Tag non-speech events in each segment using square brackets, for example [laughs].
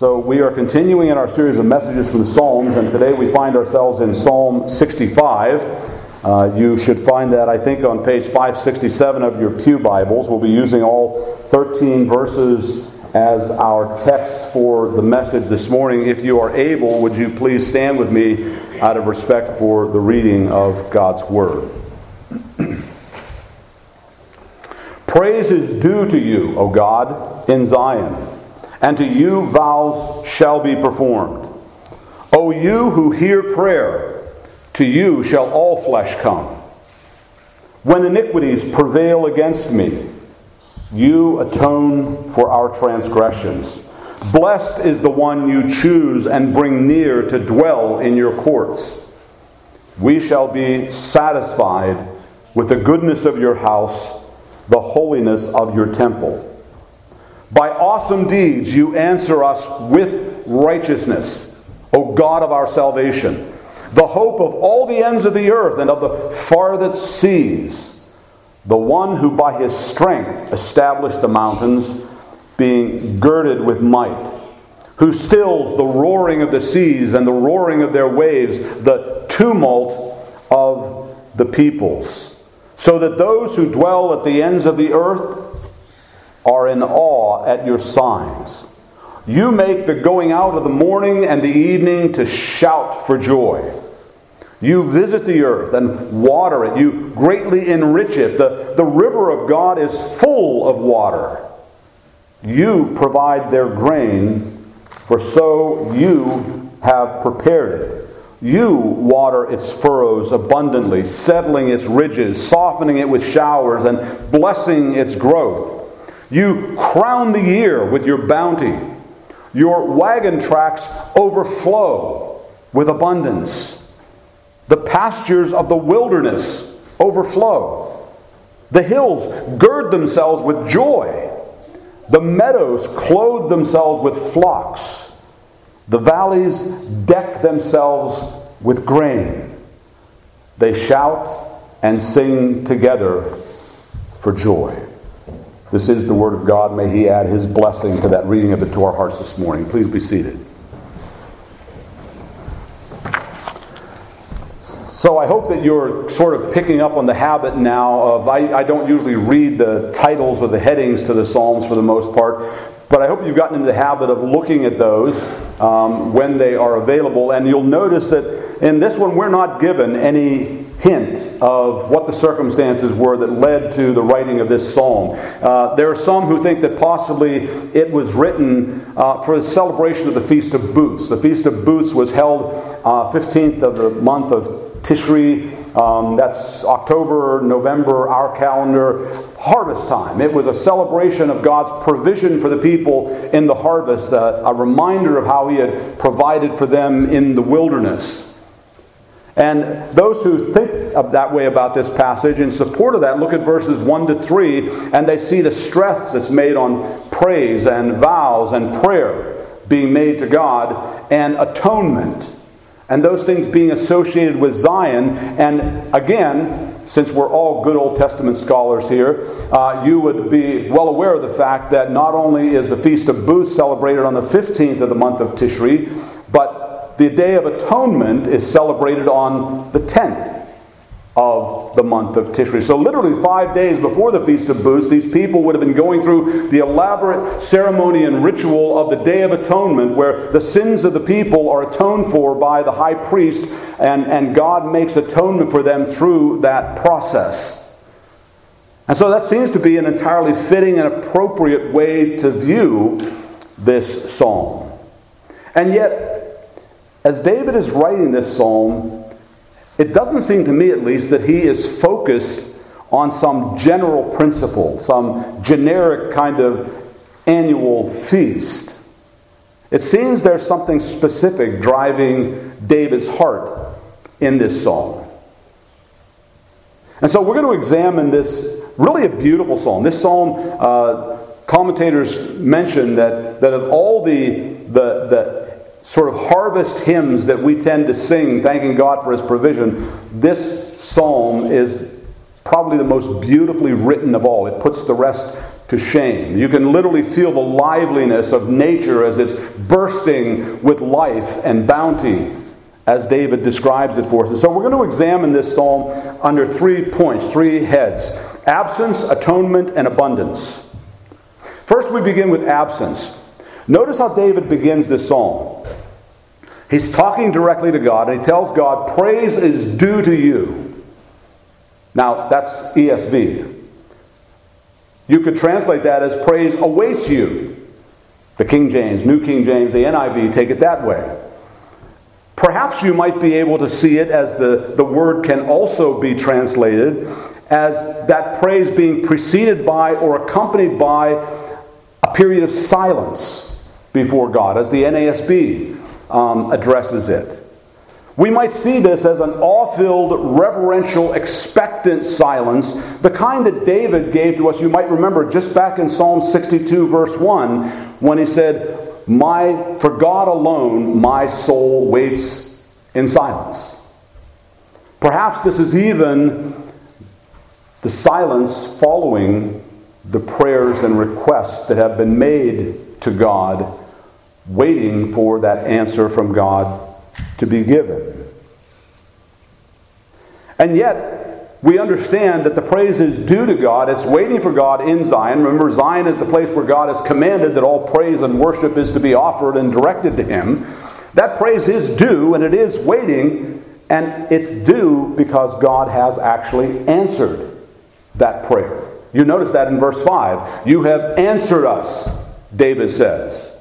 So, we are continuing in our series of messages from the Psalms, and today we find ourselves in Psalm 65. Uh, you should find that, I think, on page 567 of your Pew Bibles. We'll be using all 13 verses as our text for the message this morning. If you are able, would you please stand with me out of respect for the reading of God's Word? [clears throat] Praise is due to you, O God, in Zion and to you vows shall be performed. O you who hear prayer, to you shall all flesh come. When iniquities prevail against me, you atone for our transgressions. Blessed is the one you choose and bring near to dwell in your courts. We shall be satisfied with the goodness of your house, the holiness of your temple. By awesome deeds you answer us with righteousness, O God of our salvation, the hope of all the ends of the earth and of the farthest seas, the one who by his strength established the mountains, being girded with might, who stills the roaring of the seas and the roaring of their waves, the tumult of the peoples, so that those who dwell at the ends of the earth are in awe at your signs. You make the going out of the morning and the evening to shout for joy. You visit the earth and water it. You greatly enrich it. The, the river of God is full of water. You provide their grain, for so you have prepared it. You water its furrows abundantly, settling its ridges, softening it with showers, and blessing its growth. You crown the year with your bounty. Your wagon tracks overflow with abundance. The pastures of the wilderness overflow. The hills gird themselves with joy. The meadows clothe themselves with flocks. The valleys deck themselves with grain. They shout and sing together for joy. This is the Word of God. May He add His blessing to that reading of it to our hearts this morning. Please be seated. So I hope that you're sort of picking up on the habit now of I, I, don't usually read the titles or the headings to the Psalms for the most part, but I hope you've gotten into the habit of looking at those um, when they are available. And you'll notice that in this one, we're not given any hint of what the circumstances were that led to the writing of this psalm. Uh, there are some who think that possibly it was written uh, for the celebration of the Feast of Booths. The Feast of Booths was held uh, 15th of the month of Tishri. Um, that's October, November, our calendar, harvest time. It was a celebration of God's provision for the people in the harvest, uh, a reminder of how He had provided for them in the wilderness. And those who think that way about this passage, in support of that, look at verses 1 to 3, and they see the stress that's made on praise and vows and prayer being made to God and atonement and those things being associated with Zion. And again, since we're all good Old Testament scholars here, uh, you would be well aware of the fact that not only is the Feast of Booths celebrated on the 15th of the month of Tishri, but the Day of Atonement is celebrated on the 10th of the month of Tishri. So, literally five days before the Feast of Booths, these people would have been going through the elaborate ceremony and ritual of the Day of Atonement, where the sins of the people are atoned for by the high priest, and, and God makes atonement for them through that process. And so, that seems to be an entirely fitting and appropriate way to view this psalm. And yet, as David is writing this psalm, it doesn't seem to me, at least, that he is focused on some general principle, some generic kind of annual feast. It seems there's something specific driving David's heart in this psalm. And so we're going to examine this really a beautiful psalm. This psalm, uh, commentators mention that, that of all the, the, the sort of harvest hymns that we tend to sing, thanking God for His provision, this psalm is probably the most beautifully written of all. It puts the rest to shame. You can literally feel the liveliness of nature as it's bursting with life and bounty, as David describes it for us. And so we're going to examine this psalm under three points, three heads absence, atonement, and abundance. First, we begin with absence. Notice how David begins this psalm. He's talking directly to God, and he tells God, Praise is due to you. Now, that's ESV. You could translate that as praise awaits you. The King James, New King James, the NIV take it that way. Perhaps you might be able to see it as the, the word can also be translated as that praise being preceded by or accompanied by a period of silence before God, as the NASB um, addresses it. We might see this as an awe filled, reverential, expectant silence, the kind that David gave to us. You might remember just back in Psalm 62, verse 1, when he said, my, For God alone my soul waits in silence. Perhaps this is even the silence following the prayers and requests that have been made to God, waiting for that answer from God to be given. And yet, we understand that the praise is due to God. It's waiting for God in Zion. Remember, Zion is the place where God has commanded that all praise and worship is to be offered and directed to Him. That praise is due, and it is waiting, and it's due because God has actually answered that prayer. You notice that in verse 5. You have answered us, David says.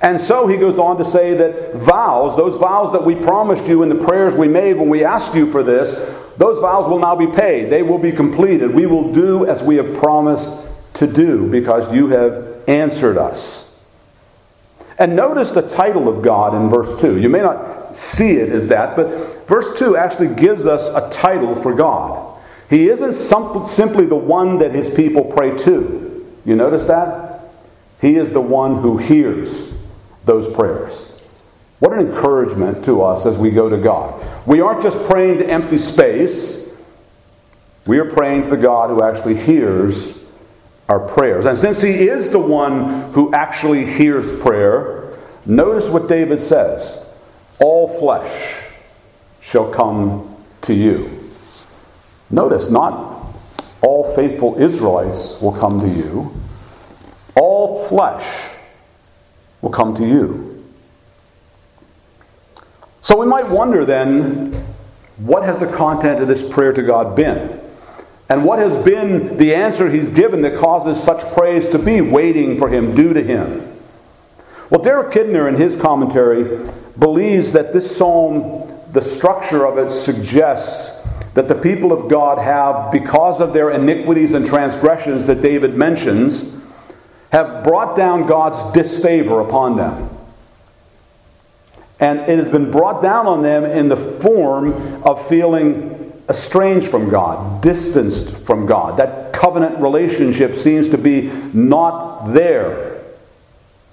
And so he goes on to say that vows, those vows that we promised you in the prayers we made when we asked you for this, those vows will now be paid. They will be completed. We will do as we have promised to do because you have answered us. And notice the title of God in verse 2. You may not see it as that, but verse 2 actually gives us a title for God. He isn't simply the one that his people pray to. You notice that? He is the one who hears those prayers. What an encouragement to us as we go to God. We aren't just praying to empty space, we are praying to the God who actually hears our prayers. And since He is the one who actually hears prayer, notice what David says All flesh shall come to you. Notice, not all faithful Israelites will come to you, all flesh will come to you. So we might wonder then, what has the content of this prayer to God been? And what has been the answer he's given that causes such praise to be waiting for him, due to him? Well, Derek Kidner, in his commentary, believes that this psalm, the structure of it suggests that the people of God have, because of their iniquities and transgressions that David mentions, have brought down God's disfavor upon them. And it has been brought down on them in the form of feeling estranged from God, distanced from God. That covenant relationship seems to be not there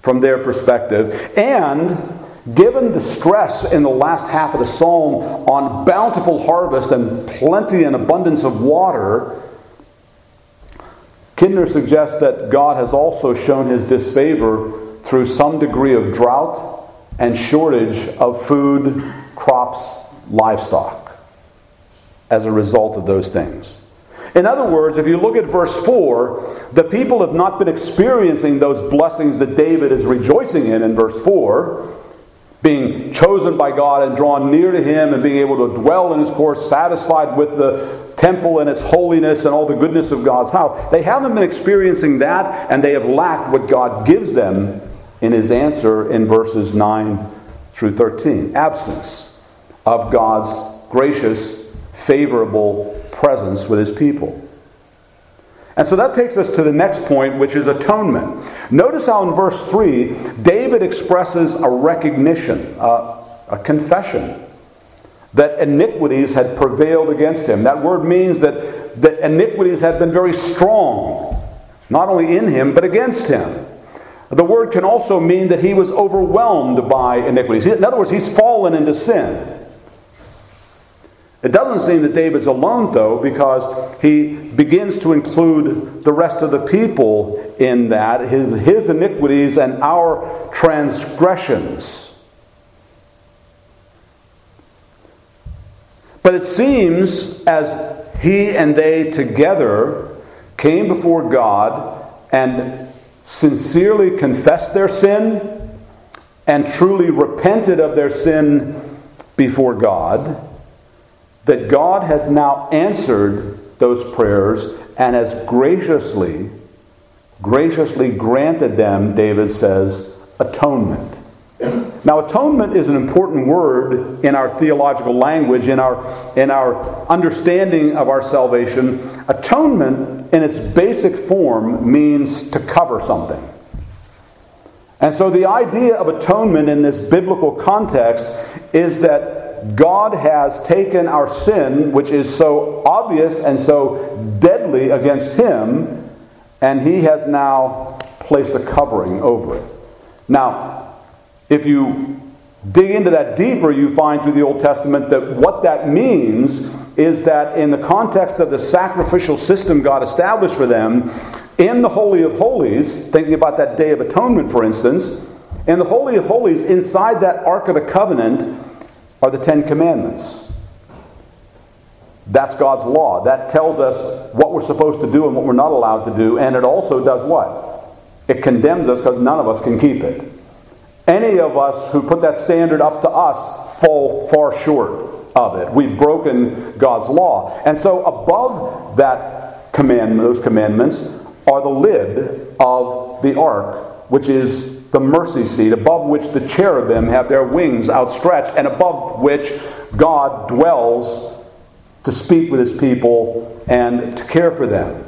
from their perspective. And given the stress in the last half of the psalm on bountiful harvest and plenty and abundance of water, Kidner suggests that God has also shown his disfavor through some degree of drought and shortage of food, crops, livestock as a result of those things. In other words, if you look at verse 4, the people have not been experiencing those blessings that David is rejoicing in in verse 4 being chosen by God and drawn near to Him and being able to dwell in His courts, satisfied with the temple and its holiness and all the goodness of God's house. They haven't been experiencing that, and they have lacked what God gives them in His answer in verses 9 through 13 absence of God's gracious, favorable presence with His people. And so that takes us to the next point, which is atonement. Notice how in verse 3, David expresses a recognition, a, confession, that iniquities had prevailed against him. That word means that, that iniquities had been very strong, not only in him, but against him. The word can also mean that he was overwhelmed by iniquities. In other words, he's fallen into sin. It doesn't seem that David's alone, though, because he begins to include the rest of the people in that, his, his iniquities and our transgressions. But it seems as he and they together came before God and sincerely confessed their sin and truly repented of their sin before God, that God has now answered those prayers and has graciously, graciously granted them, David says, atonement. Now, atonement is an important word in our theological language, in our, in our understanding of our salvation. Atonement, in its basic form, means to cover something. And so, the idea of atonement in this biblical context is that God has taken our sin, which is so obvious and so deadly against Him, and He has now placed a covering over it. Now, if you dig into that deeper, you find through the Old Testament that what that means is that in the context of the sacrificial system God established for them, in the Holy of Holies, thinking about that Day of Atonement, for instance, in the Holy of Holies, inside that Ark of the Covenant, are the Ten Commandments. That's God's law. That tells us what we're supposed to do and what we're not allowed to do, and it also does what? It condemns us because none of us can keep it. Any of us who put that standard up to us fall far short of it. We've broken God's law. And so above that commandment, those commandments, are the lid of the ark, which is the mercy seat, above which the cherubim have their wings outstretched, and above which God dwells to speak with his people and to care for them.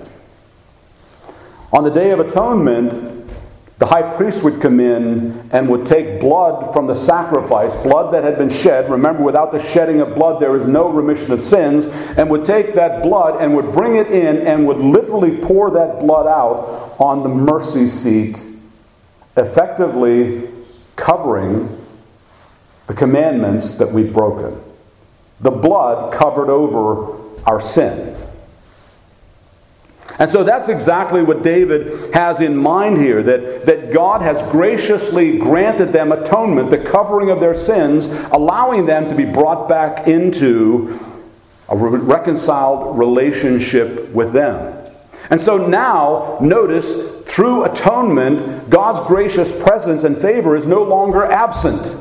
On the Day of Atonement, the high priest would come in and would take blood from the sacrifice, blood that had been shed. Remember, without the shedding of blood, there is no remission of sins. And would take that blood and would bring it in and would literally pour that blood out on the mercy seat, effectively covering the commandments that we've broken. The blood covered over our sin. And so that's exactly what David has in mind here that, that God has graciously granted them atonement, the covering of their sins, allowing them to be brought back into a reconciled relationship with them. And so now, notice, through atonement, God's gracious presence and favor is no longer absent.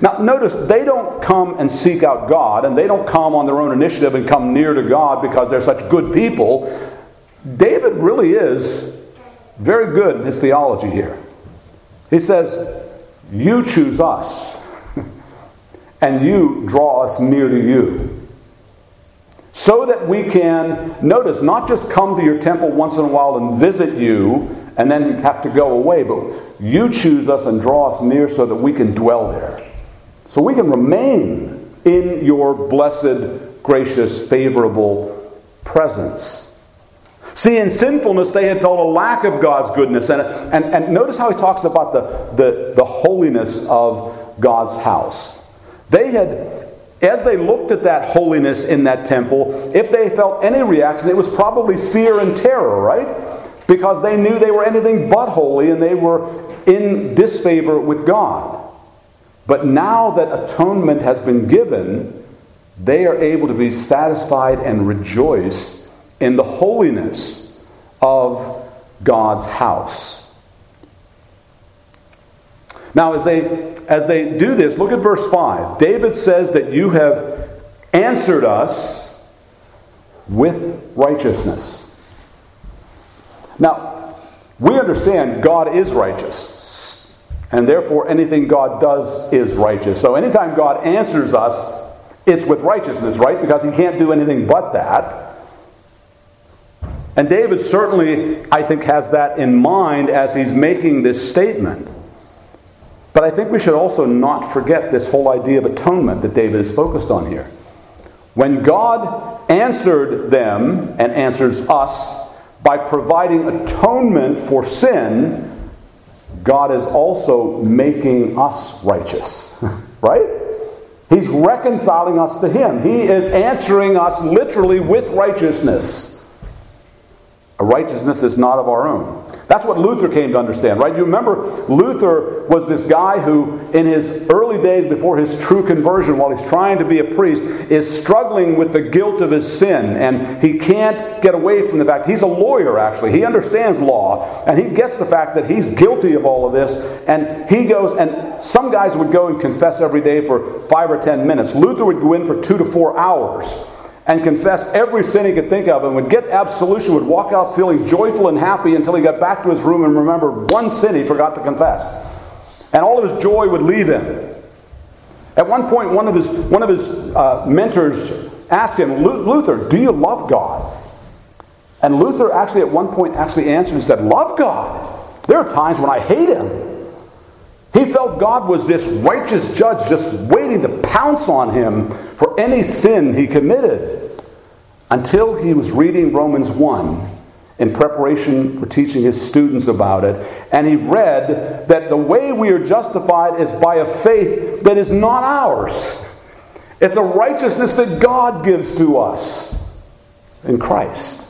Now, notice they don't come and seek out God, and they don't come on their own initiative and come near to God because they're such good people. David really is very good in his theology here. He says, You choose us, [laughs] and you draw us near to you. So that we can, notice, not just come to your temple once in a while and visit you and then have to go away, but you choose us and draw us near so that we can dwell there. So we can remain in your blessed, gracious, favorable presence. See, in sinfulness, they had felt a lack of God's goodness. And, and, and notice how he talks about the, the, the holiness of God's house. They had, as they looked at that holiness in that temple, if they felt any reaction, it was probably fear and terror, right? Because they knew they were anything but holy and they were in disfavor with God. But now that atonement has been given, they are able to be satisfied and rejoice in the holiness of God's house. Now, as they, as they do this, look at verse 5. David says that you have answered us with righteousness. Now, we understand God is righteous. And therefore, anything God does is righteous. So anytime God answers us, it's with righteousness, right? Because he can't do anything but that. And David certainly, I think, has that in mind as he's making this statement. But I think we should also not forget this whole idea of atonement that David is focused on here. When God answered them and answers us by providing atonement for sin, God is also making us righteous, [laughs] right? He's reconciling us to Him. He is answering us literally with righteousness. A righteousness that's not of our own. That's what Luther came to understand, right? You remember Luther was this guy who, in his early days before his true conversion, while he's trying to be a priest, is struggling with the guilt of his sin. And he can't get away from the fact he's a lawyer, actually. He understands law. And he gets the fact that he's guilty of all of this. And he goes, and some guys would go and confess every day for five or ten minutes. Luther would go in for two to four hours and confess every sin he could think of and would get absolution, would walk out feeling joyful and happy until he got back to his room and remembered one sin he forgot to confess. And all of his joy would leave him. At one point, one of his, one of his uh, mentors asked him, Luther, do you love God? And Luther actually, at one point, actually answered and said, Love God. There are times when I hate him. He felt God was this righteous judge just waiting to pounce on him for any sin he committed until he was reading Romans 1 in preparation for teaching his students about it. And he read that the way we are justified is by a faith that is not ours, it's a righteousness that God gives to us in Christ.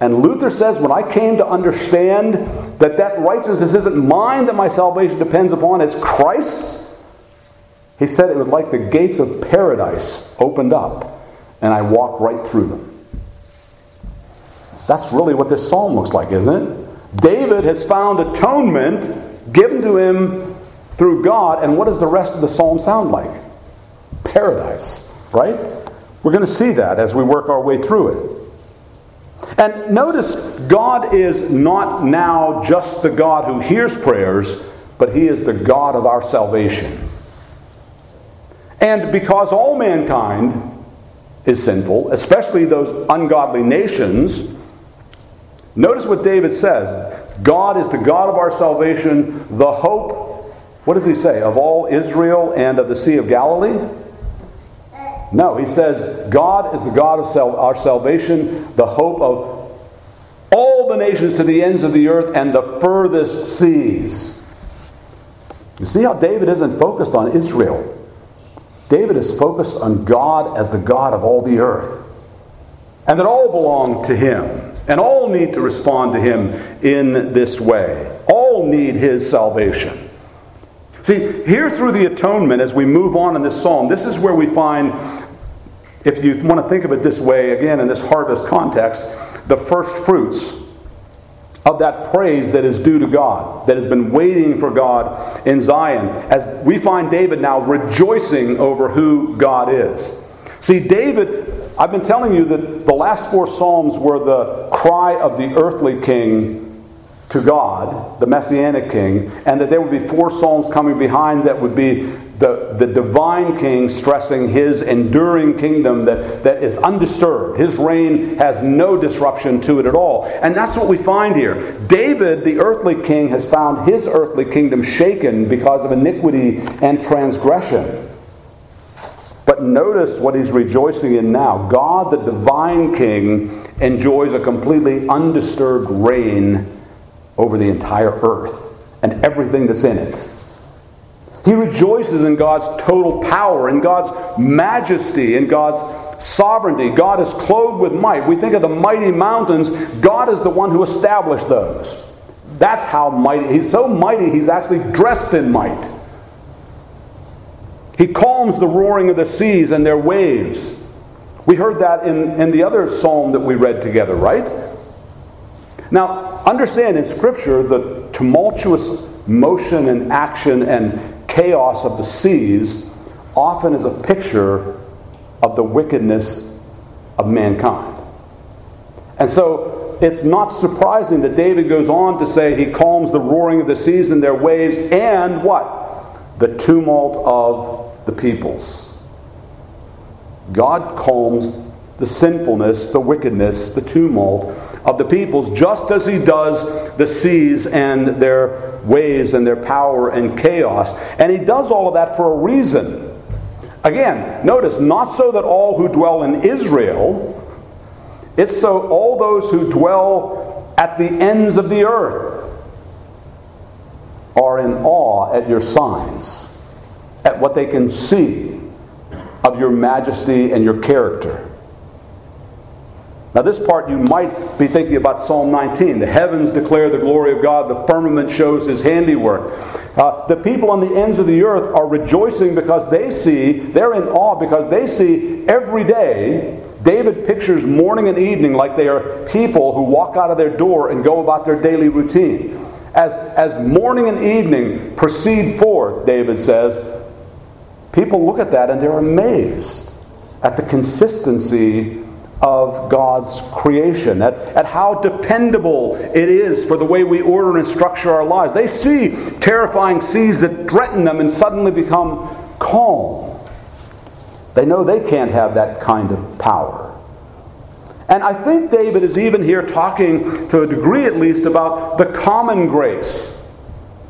And Luther says, when I came to understand that that righteousness isn't mine that my salvation depends upon, it's Christ's, he said it was like the gates of paradise opened up, and I walked right through them. That's really what this psalm looks like, isn't it? David has found atonement given to him through God, and what does the rest of the psalm sound like? Paradise, right? We're going to see that as we work our way through it. And notice, God is not now just the God who hears prayers, but He is the God of our salvation. And because all mankind is sinful, especially those ungodly nations, notice what David says God is the God of our salvation, the hope, what does he say, of all Israel and of the Sea of Galilee? No, he says, God is the God of sal- our salvation, the hope of all the nations to the ends of the earth and the furthest seas. You see how David isn't focused on Israel. David is focused on God as the God of all the earth. And that all belong to him. And all need to respond to him in this way. All need his salvation. See, here through the atonement, as we move on in this psalm, this is where we find if you want to think of it this way, again, in this harvest context, the first fruits of that praise that is due to God, that has been waiting for God in Zion, as we find David now rejoicing over who God is. See, David, I've been telling you that the last four Psalms were the cry of the earthly king to God, the messianic king, and that there would be four Psalms coming behind that would be the, the divine king stressing his enduring kingdom that, that is undisturbed. His reign has no disruption to it at all. And that's what we find here. David, the earthly king, has found his earthly kingdom shaken because of iniquity and transgression. But notice what he's rejoicing in now. God, the divine king, enjoys a completely undisturbed reign over the entire earth and everything that's in it. He rejoices in God's total power, in God's majesty, in God's sovereignty. God is clothed with might. We think of the mighty mountains, God is the one who established those. That's how mighty. He's so mighty, he's actually dressed in might. He calms the roaring of the seas and their waves. We heard that in, in the other psalm that we read together, right? Now, understand in Scripture the tumultuous motion and action and chaos of the seas often is a picture of the wickedness of mankind. And so it's not surprising that David goes on to say he calms the roaring of the seas and their waves and what? The tumult of the peoples. God calms the sinfulness, the wickedness, the tumult of the peoples, just as he does the seas and their waves and their power and chaos. And he does all of that for a reason. Again, notice, not so that all who dwell in Israel, it's so all those who dwell at the ends of the earth are in awe at your signs, at what they can see, of your majesty and your character. Now, this part you might be thinking about Psalm 19. The heavens declare the glory of God, the firmament shows his handiwork. Uh, the people on the ends of the earth are rejoicing because they see, they're in awe because they see every day. David pictures morning and evening like they are people who walk out of their door and go about their daily routine. As, as morning and evening proceed forth, David says, people look at that and they're amazed at the consistency of God's creation, at, at how dependable it is for the way we order and structure our lives. They see terrifying seas that threaten them and suddenly become calm. They know they can't have that kind of power. And I think David is even here talking, to a degree at least, about the common grace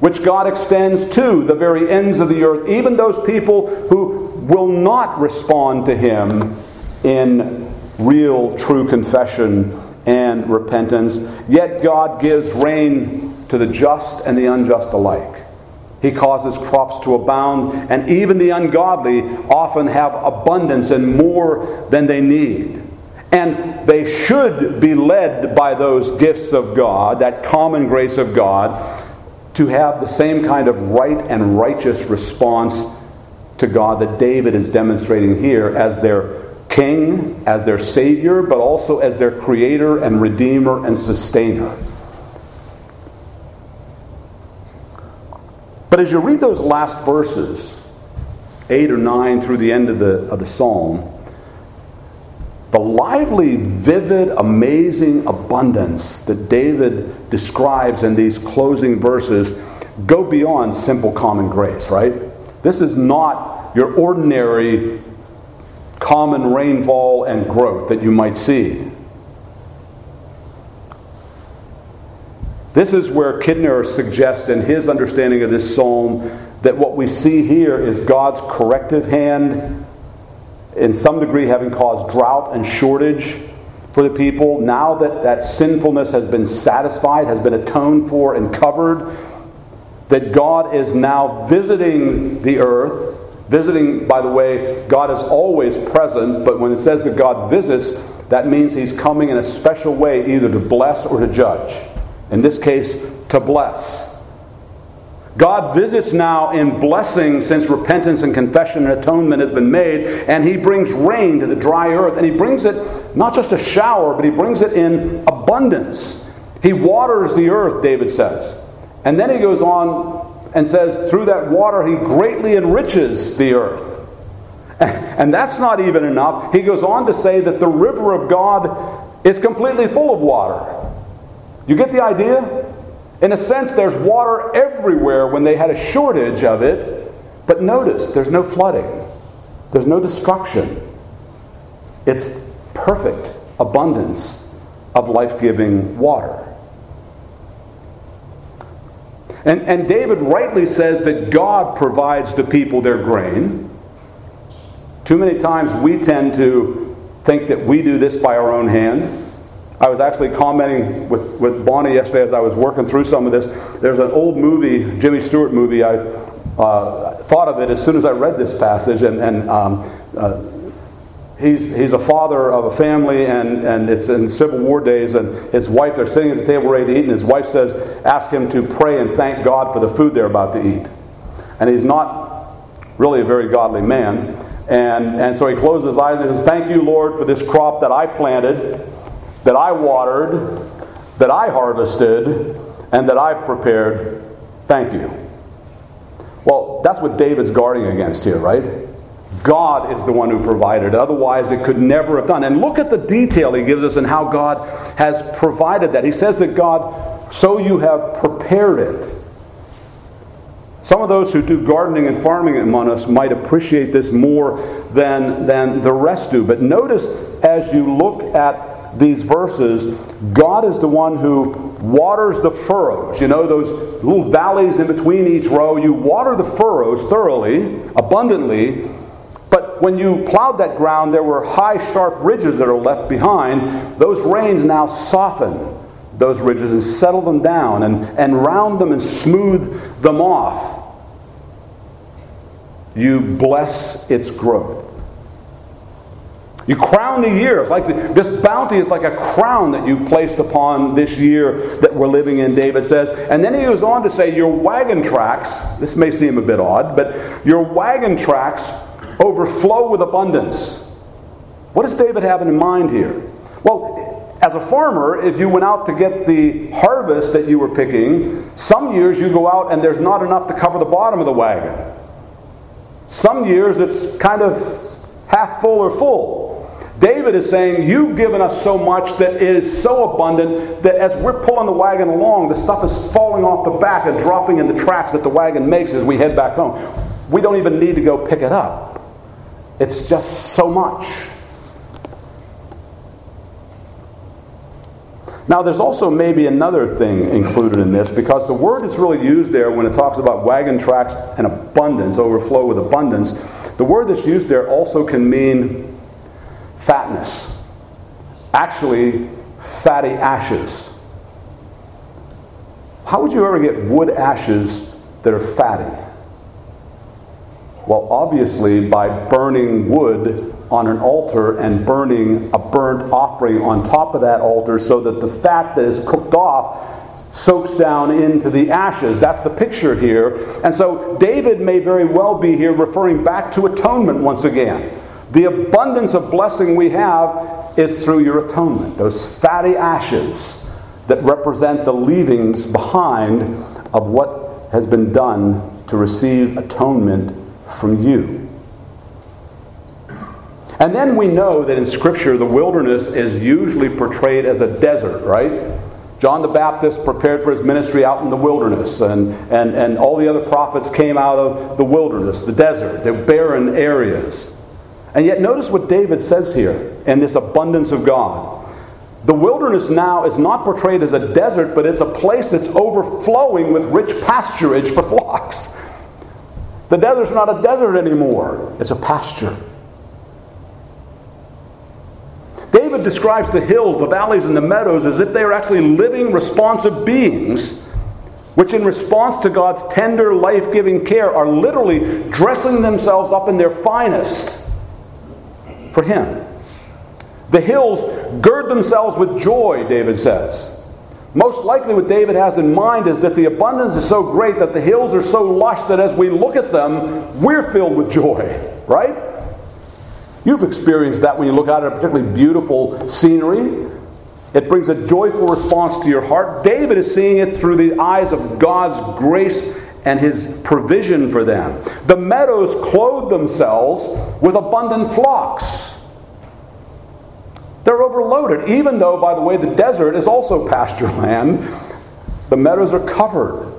which God extends to the very ends of the earth, even those people who will not respond to Him in real, true confession and repentance. Yet God gives rain to the just and the unjust alike. He causes crops to abound, and even the ungodly often have abundance and more than they need. And they should be led by those gifts of God, that common grace of God, to have the same kind of right and righteous response to God that David is demonstrating here as their king, as their savior, but also as their creator and redeemer and sustainer. But as you read those last verses, 8 or 9 through the end of the, of the psalm, the lively, vivid, amazing abundance that David describes in these closing verses go beyond simple common grace, right? This is not your ordinary common rainfall and growth that you might see. This is where Kidner suggests in his understanding of this psalm that what we see here is God's corrective hand, in some degree having caused drought and shortage for the people. Now that that sinfulness has been satisfied, has been atoned for, and covered, that God is now visiting the earth Visiting, by the way, God is always present, but when it says that God visits, that means He's coming in a special way either to bless or to judge. In this case, to bless. God visits now in blessing since repentance and confession and atonement has been made, and He brings rain to the dry earth. And He brings it not just a shower, but He brings it in abundance. He waters the earth, David says. And then He goes on and says, through that water, he greatly enriches the earth. [laughs] And that's not even enough. He goes on to say that the river of God is completely full of water. You get the idea? In a sense, there's water everywhere when they had a shortage of it. But notice, there's no flooding, there's no destruction. It's perfect abundance of life giving water. And, and David rightly says that God provides the people their grain. Too many times we tend to think that we do this by our own hand. I was actually commenting with, with Bonnie yesterday as I was working through some of this. There's an old movie, Jimmy Stewart movie. I uh, thought of it as soon as I read this passage, and, and um, uh, he's, he's a father of a family, and, and it's in Civil War days, and his wife, they're sitting at the table ready to eat, and his wife says, ask him to pray and thank God for the food they're about to eat. And he's not really a very godly man. And, and so he closes his eyes and says, Thank you, Lord, for this crop that I planted, that I watered, that I harvested, and that I prepared. Thank you. Well, that's what David's guarding against here, right? God is the one who provided. Otherwise, it could never have done. And look at the detail he gives us and how God has provided that. He says that God, so you have prepared it. Some of those who do gardening and farming among us might appreciate this more than, than the rest do. But notice as you look at these verses, God is the one who waters the furrows. You know, those little valleys in between each row. You water the furrows thoroughly, abundantly, when you plowed that ground, there were high, sharp ridges that are left behind. Those rains now soften those ridges and settle them down and, and round them and smooth them off. You bless its growth. You crown the year. It's like the, this bounty is like a crown that you placed upon this year that we're living in, David says. And then he goes on to say, Your wagon tracks, this may seem a bit odd, but your wagon tracks overflow with abundance. What does David have in mind here? Well, as a farmer, if you went out to get the harvest that you were picking, some years you go out and there's not enough to cover the bottom of the wagon. Some years it's kind of half full or full. David is saying, You've given us so much that it is so abundant that as we're pulling the wagon along, the stuff is falling off the back and dropping in the tracks that the wagon makes as we head back home. We don't even need to go pick it up. It's just so much. Now, there's also maybe another thing included in this because the word that's really used there when it talks about wagon tracks and abundance, overflow with abundance, the word that's used there also can mean fatness. Actually, fatty ashes. How would you ever get wood ashes that are fatty? Well, obviously, by burning wood on an altar and burning a burnt offering on top of that altar so that the fat that is cooked off soaks down into the ashes. That's the picture here. And so David may very well be here referring back to atonement once again. The abundance of blessing we have is through your atonement, those fatty ashes that represent the leavings behind of what has been done to receive atonement from you. And then we know that in Scripture, the wilderness is usually portrayed as a desert, right? John the Baptist prepared for his ministry out in the wilderness, and, and, and all the other prophets came out of the wilderness, the desert, the barren areas. And yet, notice what David says here in this abundance of God. The wilderness now is not portrayed as a desert, but it's a place that's overflowing with rich pasturage for [laughs] flocks. The desert's not a desert anymore, it's a pasture. David describes the hills, the valleys, and the meadows as if they are actually living, responsive beings, which, in response to God's tender, life giving care, are literally dressing themselves up in their finest for Him. The hills gird themselves with joy, David says. Most likely, what David has in mind is that the abundance is so great that the hills are so lush that as we look at them, we're filled with joy, right? You've experienced that when you look out at a particularly beautiful scenery. It brings a joyful response to your heart. David is seeing it through the eyes of God's grace and his provision for them. The meadows clothe themselves with abundant flocks. They're overloaded, even though, by the way, the desert is also pasture land. The meadows are covered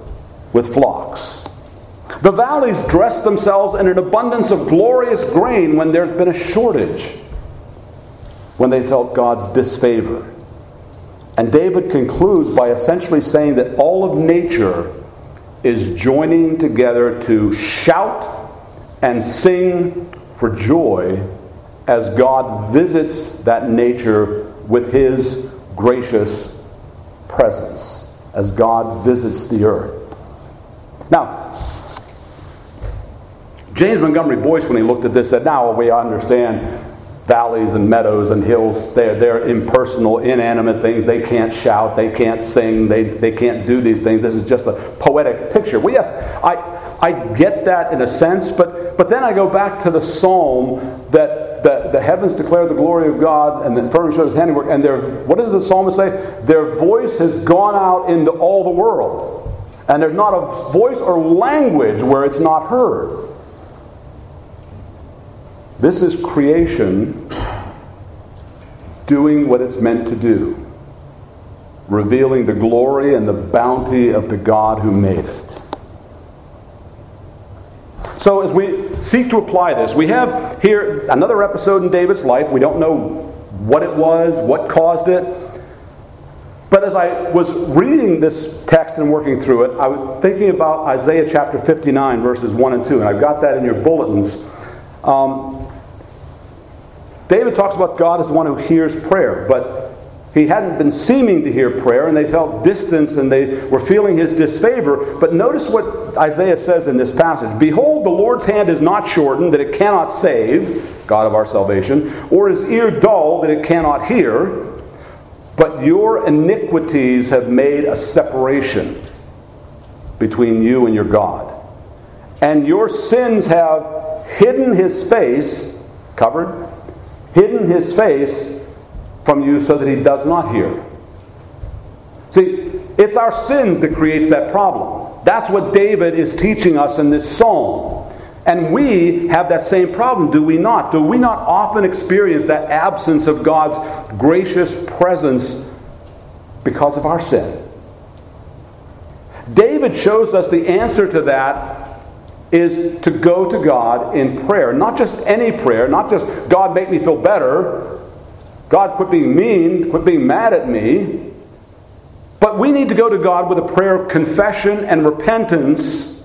with flocks. The valleys dress themselves in an abundance of glorious grain when there's been a shortage, when they felt God's disfavor. And David concludes by essentially saying that all of nature is joining together to shout and sing for joy as God visits that nature with his gracious presence, as God visits the earth. Now, James Montgomery Boice, when he looked at this, said, Now we understand valleys and meadows and hills, they're, they're impersonal, inanimate things. They can't shout, they can't sing, they, they can't do these things. This is just a poetic picture. Well, yes, I, I get that in a sense, but, but then I go back to the psalm that the, the heavens declare the glory of God and the firmament shows his handiwork. And their, what does the psalmist say? Their voice has gone out into all the world. And there's not a voice or language where it's not heard. This is creation doing what it's meant to do, revealing the glory and the bounty of the God who made it. So, as we seek to apply this, we have here another episode in David's life. We don't know what it was, what caused it. But as I was reading this text and working through it, I was thinking about Isaiah chapter 59, verses 1 and 2, and I've got that in your bulletins. Um, David talks about God as the one who hears prayer, but he hadn't been seeming to hear prayer, and they felt distance and they were feeling his disfavor. But notice what Isaiah says in this passage Behold, the Lord's hand is not shortened, that it cannot save, God of our salvation, or his ear dull, that it cannot hear. But your iniquities have made a separation between you and your God. And your sins have hidden his face, covered, hidden his face from you so that he does not hear. See, it's our sins that creates that problem. That's what David is teaching us in this psalm. And we have that same problem, do we not? Do we not often experience that absence of God's gracious presence because of our sin? David shows us the answer to that is to go to God in prayer. Not just any prayer, not just, God, make me feel better. God, quit being mean, quit being mad at me. But we need to go to God with a prayer of confession and repentance,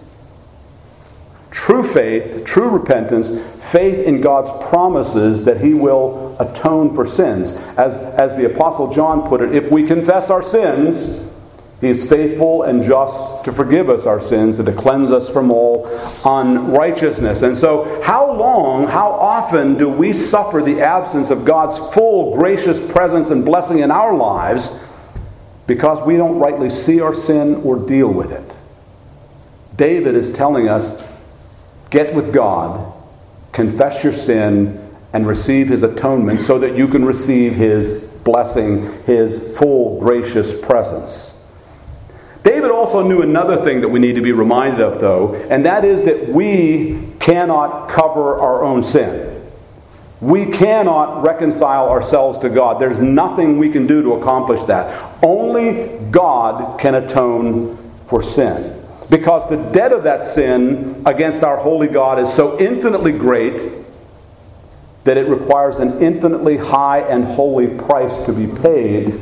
true faith, true repentance, faith in God's promises that He will atone for sins. As, as the Apostle John put it, if we confess our sins, he is faithful and just to forgive us our sins and to cleanse us from all unrighteousness. And so, how long, how often do we suffer the absence of God's full gracious presence and blessing in our lives because we don't rightly see our sin or deal with it? David is telling us get with God, confess your sin, and receive his atonement so that you can receive his blessing, his full gracious presence. David also knew another thing that we need to be reminded of, though, and that is that we cannot cover our own sin. We cannot reconcile ourselves to God. There's nothing we can do to accomplish that. Only God can atone for sin. Because the debt of that sin against our holy God is so infinitely great that it requires an infinitely high and holy price to be paid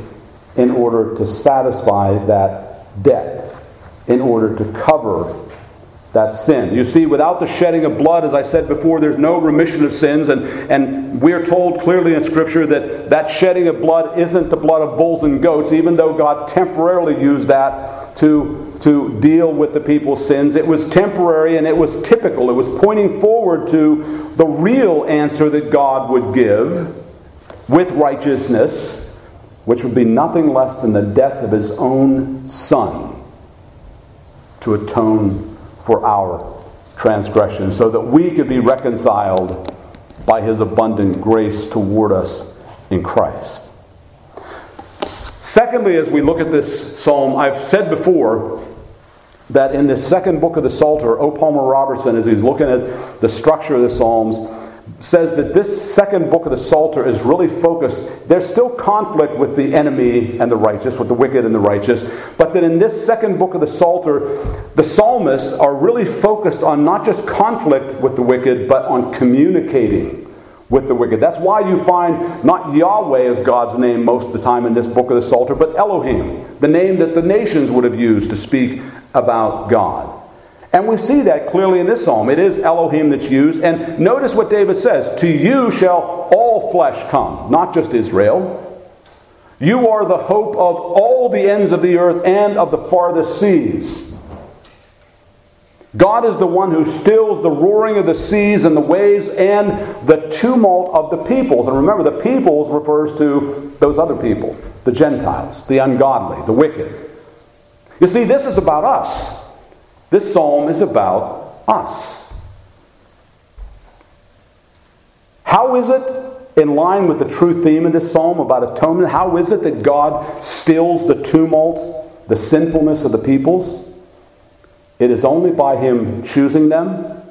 in order to satisfy that debt in order to cover that sin. You see, without the shedding of blood, as I said before, there's no remission of sins. And, and we're told clearly in Scripture that that shedding of blood isn't the blood of bulls and goats, even though God temporarily used that to, to deal with the people's sins. It was temporary and it was typical. It was pointing forward to the real answer that God would give with righteousness which would be nothing less than the death of his own son to atone for our transgression, so that we could be reconciled by his abundant grace toward us in Christ. Secondly, as we look at this psalm, I've said before that in the second book of the Psalter, O. Palmer Robertson, as he's looking at the structure of the Psalms, says that this second book of the Psalter is really focused. There's still conflict with the enemy and the righteous, with the wicked and the righteous, but that in this second book of the Psalter, the psalmists are really focused on not just conflict with the wicked, but on communicating with the wicked. That's why you find not Yahweh as God's name most of the time in this book of the Psalter, but Elohim, the name that the nations would have used to speak about God. And we see that clearly in this psalm. It is Elohim that's used. And notice what David says To you shall all flesh come, not just Israel. You are the hope of all the ends of the earth and of the farthest seas. God is the one who stills the roaring of the seas and the waves and the tumult of the peoples. And remember, the peoples refers to those other people, the Gentiles, the ungodly, the wicked. You see, this is about us. This psalm is about us. How is it, in line with the true theme of this psalm about atonement, how is it that God stills the tumult, the sinfulness of the peoples? It is only by Him choosing them,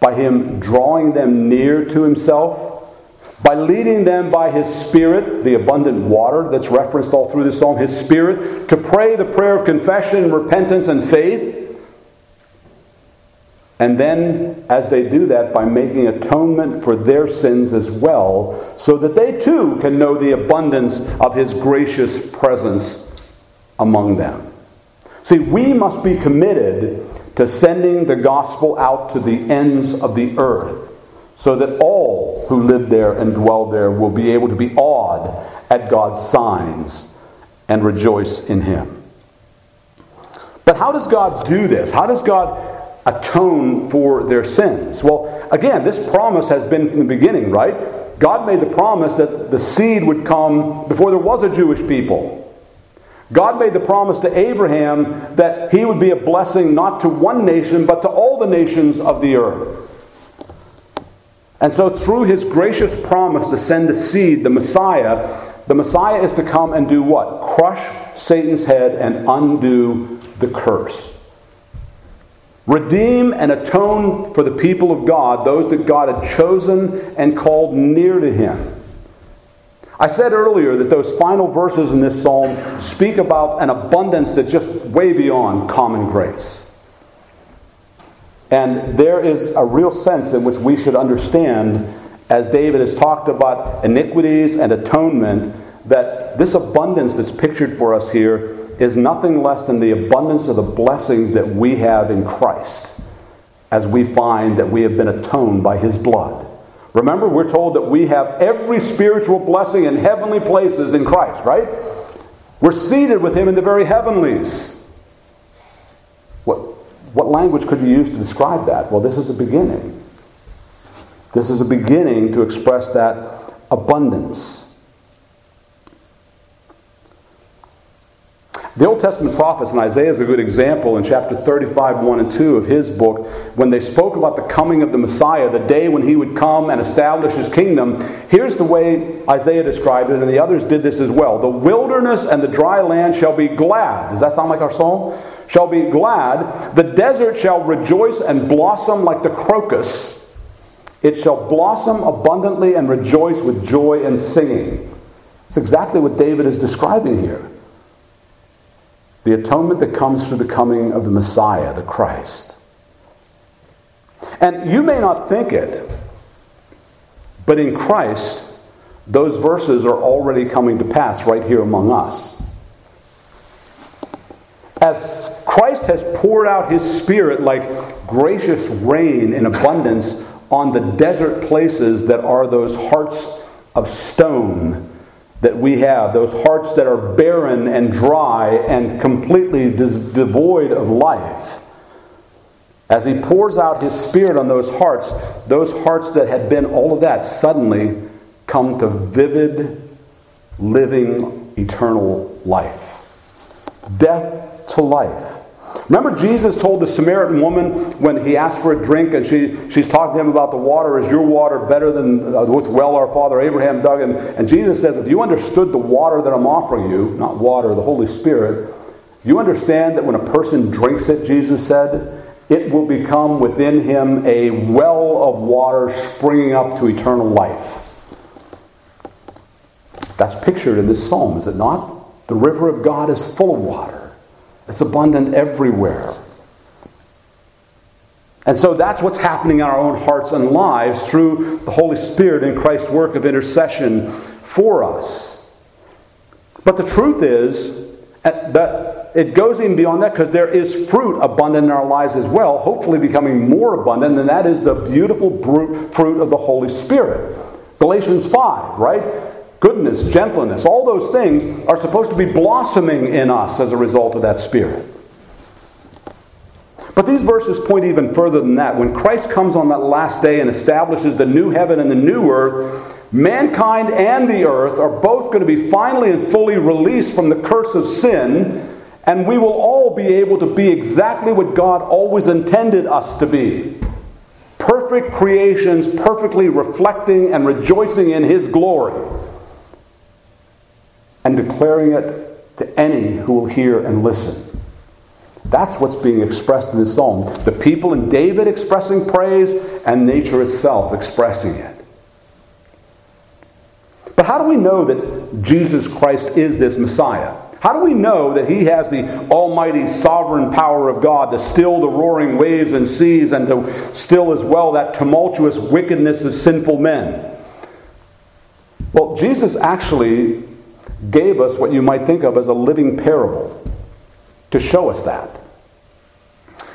by Him drawing them near to Himself, by leading them by His Spirit, the abundant water that's referenced all through this psalm, His Spirit, to pray the prayer of confession, repentance, and faith and then, as they do that, by making atonement for their sins as well, so that they too can know the abundance of His gracious presence among them. See, we must be committed to sending the gospel out to the ends of the earth so that all who live there and dwell there will be able to be awed at God's signs and rejoice in Him. But how does God do this? How does God atone for their sins? Well, again, this promise has been from the beginning, right? God made the promise that the seed would come before there was a Jewish people. God made the promise to Abraham that he would be a blessing not to one nation, but to all the nations of the earth. And so, through his gracious promise to send a seed, the Messiah, the Messiah is to come and do what? Crush Satan's head and undo the curse. Redeem and atone for the people of God, those that God had chosen and called near to him. I said earlier that those final verses in this psalm speak about an abundance that's just way beyond common grace. And there is a real sense in which we should understand, as David has talked about iniquities and atonement, that this abundance that's pictured for us here is nothing less than the abundance of the blessings that we have in Christ as we find that we have been atoned by his blood. Remember, we're told that we have every spiritual blessing in heavenly places in Christ, right? We're seated with him in the very heavenlies. What, what language could you use to describe that? Well, this is a beginning. This is a beginning to express that abundance. The Old Testament prophets, and Isaiah is a good example in chapter 35, 1 and 2 of his book, when they spoke about the coming of the Messiah, the day when he would come and establish his kingdom, here's the way Isaiah described it, and the others did this as well. The wilderness and the dry land shall be glad. Does that sound like our psalm? Shall be glad. The desert shall rejoice and blossom like the crocus. It shall blossom abundantly and rejoice with joy and singing. It's exactly what David is describing here the atonement that comes through the coming of the Messiah, the Christ. And you may not think it, but in Christ, those verses are already coming to pass right here among us. As Christ has poured out his Spirit like gracious rain in abundance on the desert places that are those hearts of stone that we have, those hearts that are barren and dry and completely dis- devoid of life. As He pours out His Spirit on those hearts, those hearts that had been all of that suddenly come to vivid, living, eternal life. Death to life. Remember, Jesus told the Samaritan woman when he asked for a drink, and she, she's talking to him about the water. Is your water better than uh, what's well our father Abraham dug? And, and Jesus says, If you understood the water that I'm offering you, not water, the Holy Spirit, you understand that when a person drinks it, Jesus said, it will become within him a well of water springing up to eternal life. That's pictured in this psalm, is it not? The river of God is full of water. It's abundant everywhere. And so that's what's happening in our own hearts and lives through the Holy Spirit and Christ's work of intercession for us. But the truth is that it goes even beyond that because there is fruit abundant in our lives as well, hopefully becoming more abundant, and that is the beautiful fruit of the Holy Spirit. Galatians 5, right? Goodness, gentleness, all those things are supposed to be blossoming in us as a result of that Spirit. But these verses point even further than that. When Christ comes on that last day and establishes the new heaven and the new earth, mankind and the earth are both going to be finally and fully released from the curse of sin, and we will all be able to be exactly what God always intended us to be perfect creations, perfectly reflecting and rejoicing in His glory and declaring it to any who will hear and listen. That's what's being expressed in this psalm. The people in David expressing praise and nature itself expressing it. But how do we know that Jesus Christ is this Messiah? How do we know that he has the almighty sovereign power of God to still the roaring waves and seas and to still as well that tumultuous wickedness of sinful men? Well, Jesus actually gave us what you might think of as a living parable to show us that.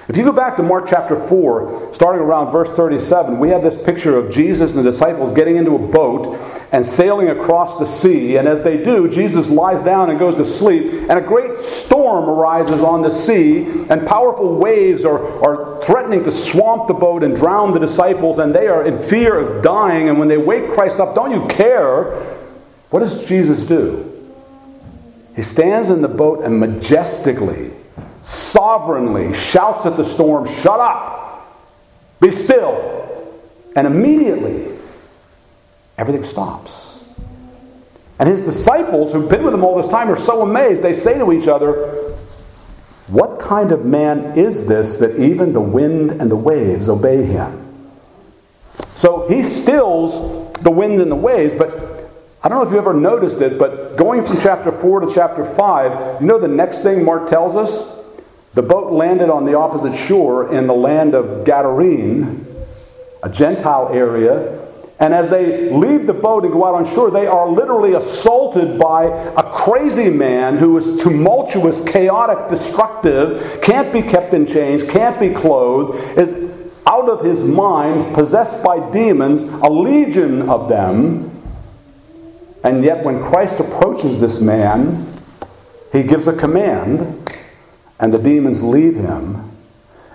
If you go back to Mark chapter 4, starting around verse 37, we have this picture of Jesus and the disciples getting into a boat and sailing across the sea. And as they do, Jesus lies down and goes to sleep, and a great storm arises on the sea, and powerful waves are, are threatening to swamp the boat and drown the disciples, and they are in fear of dying. And when they wake Christ up, don't you care? What does Jesus do? He stands in the boat and majestically sovereignly shouts at the storm, Shut up! Be still! And immediately, everything stops. And his disciples, who've been with him all this time, are so amazed. They say to each other, What kind of man is this that even the wind and the waves obey him? So he stills the wind and the waves, but I don't know if you ever noticed it, but going from chapter 4 to chapter 5, you know the next thing Mark tells us? The boat landed on the opposite shore in the land of Gadarene, a Gentile area. And as they leave the boat and go out on shore, they are literally assaulted by a crazy man who is tumultuous, chaotic, destructive, can't be kept in chains, can't be clothed, is out of his mind, possessed by demons, a legion of them. And yet, when Christ approaches this man, he gives a command and the demons leave him.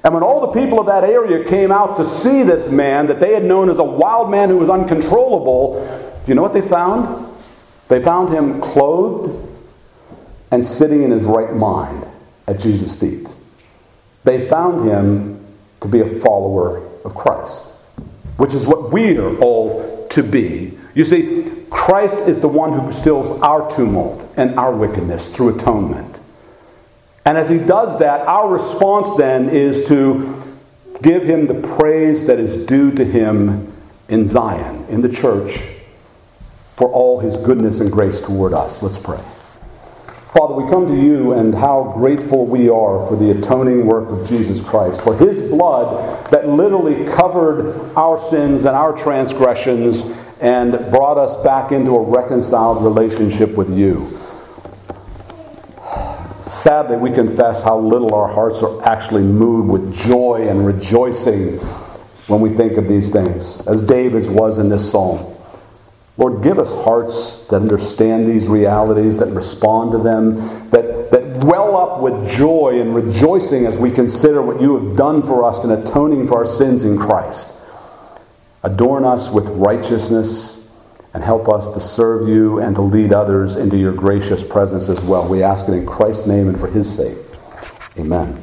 And when all the people of that area came out to see this man that they had known as a wild man who was uncontrollable, do you know what they found? They found him clothed and sitting in his right mind at Jesus' feet. They found him to be a follower of Christ, which is what we are all to be. You see, Christ is the one who stills our tumult and our wickedness through atonement. And as he does that, our response then is to give him the praise that is due to him in Zion, in the church, for all his goodness and grace toward us. Let's pray. Father, we come to you and how grateful we are for the atoning work of Jesus Christ, for his blood that literally covered our sins and our transgressions and brought us back into a reconciled relationship with you. Sadly, we confess how little our hearts are actually moved with joy and rejoicing when we think of these things, as David's was in this psalm. Lord, give us hearts that understand these realities, that respond to them, that, that well up with joy and rejoicing as we consider what you have done for us in atoning for our sins in Christ. Adorn us with righteousness and help us to serve you and to lead others into your gracious presence as well. We ask it in Christ's name and for his sake. Amen.